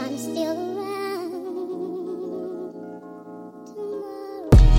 I'm still around.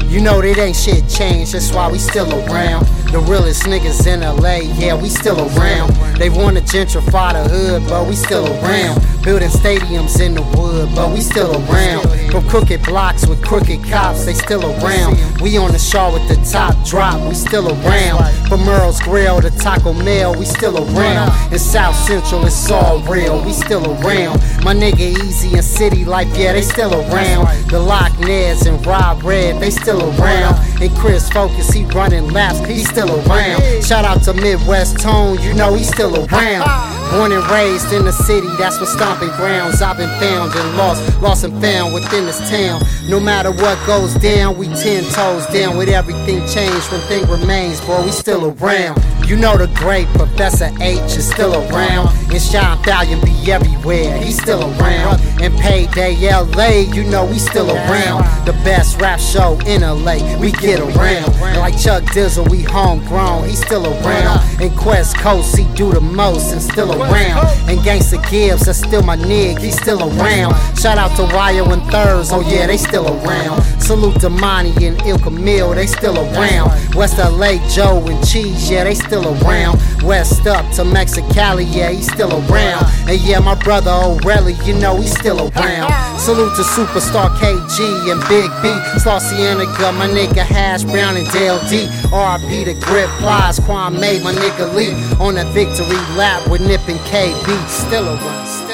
You know that ain't shit changed, that's why we still around. The realest niggas in LA, yeah, we still around. They wanna gentrify the hood, but we still around. Building stadiums in the wood, but we still around. From crooked blocks with crooked cops, they still around. We on the show with the top drop, we still around. From Earl's Grill to Taco Mail, we still around. In South Central, it's all real, we still around. My nigga Easy and City Life, yeah, they still around. The Loch Ness and Rob Red, they still around. And Chris Focus, he running laps, he still around. Shout out to Midwest Tone, you know he's still around. Born and raised in the city, that's what stomping grounds. I've been found and lost, lost and found within this town. No matter what goes down, we ten toes down with everything changed. One thing remains, boy, we still around. You know the great Professor H is still around. And Sean Valiant be everywhere, he's still around. And Payday LA, you know we still around. The best rap show in LA, we get around. And like Chuck Dizzle, we homegrown, he's still around. And Quest Coast, he do the most and still around. And Gangsta Gibbs, that's still my nig, he's still around. Shout out to Wyo and Thurz, oh yeah, they still around. Salute to Monty and Ill Camille, they still around. West LA, Joe and Cheese, yeah, they still around. West up to Mexicali, yeah, he's still around. And yeah, my brother O'Reilly, you know he's still around. Salute to Superstar KG and Big B, Slaw Cienega, my nigga Hash Brown and Dale D. RP the Grip Plies, Kwame, my nigga Lee. On a victory lap with Nip and KB, still around.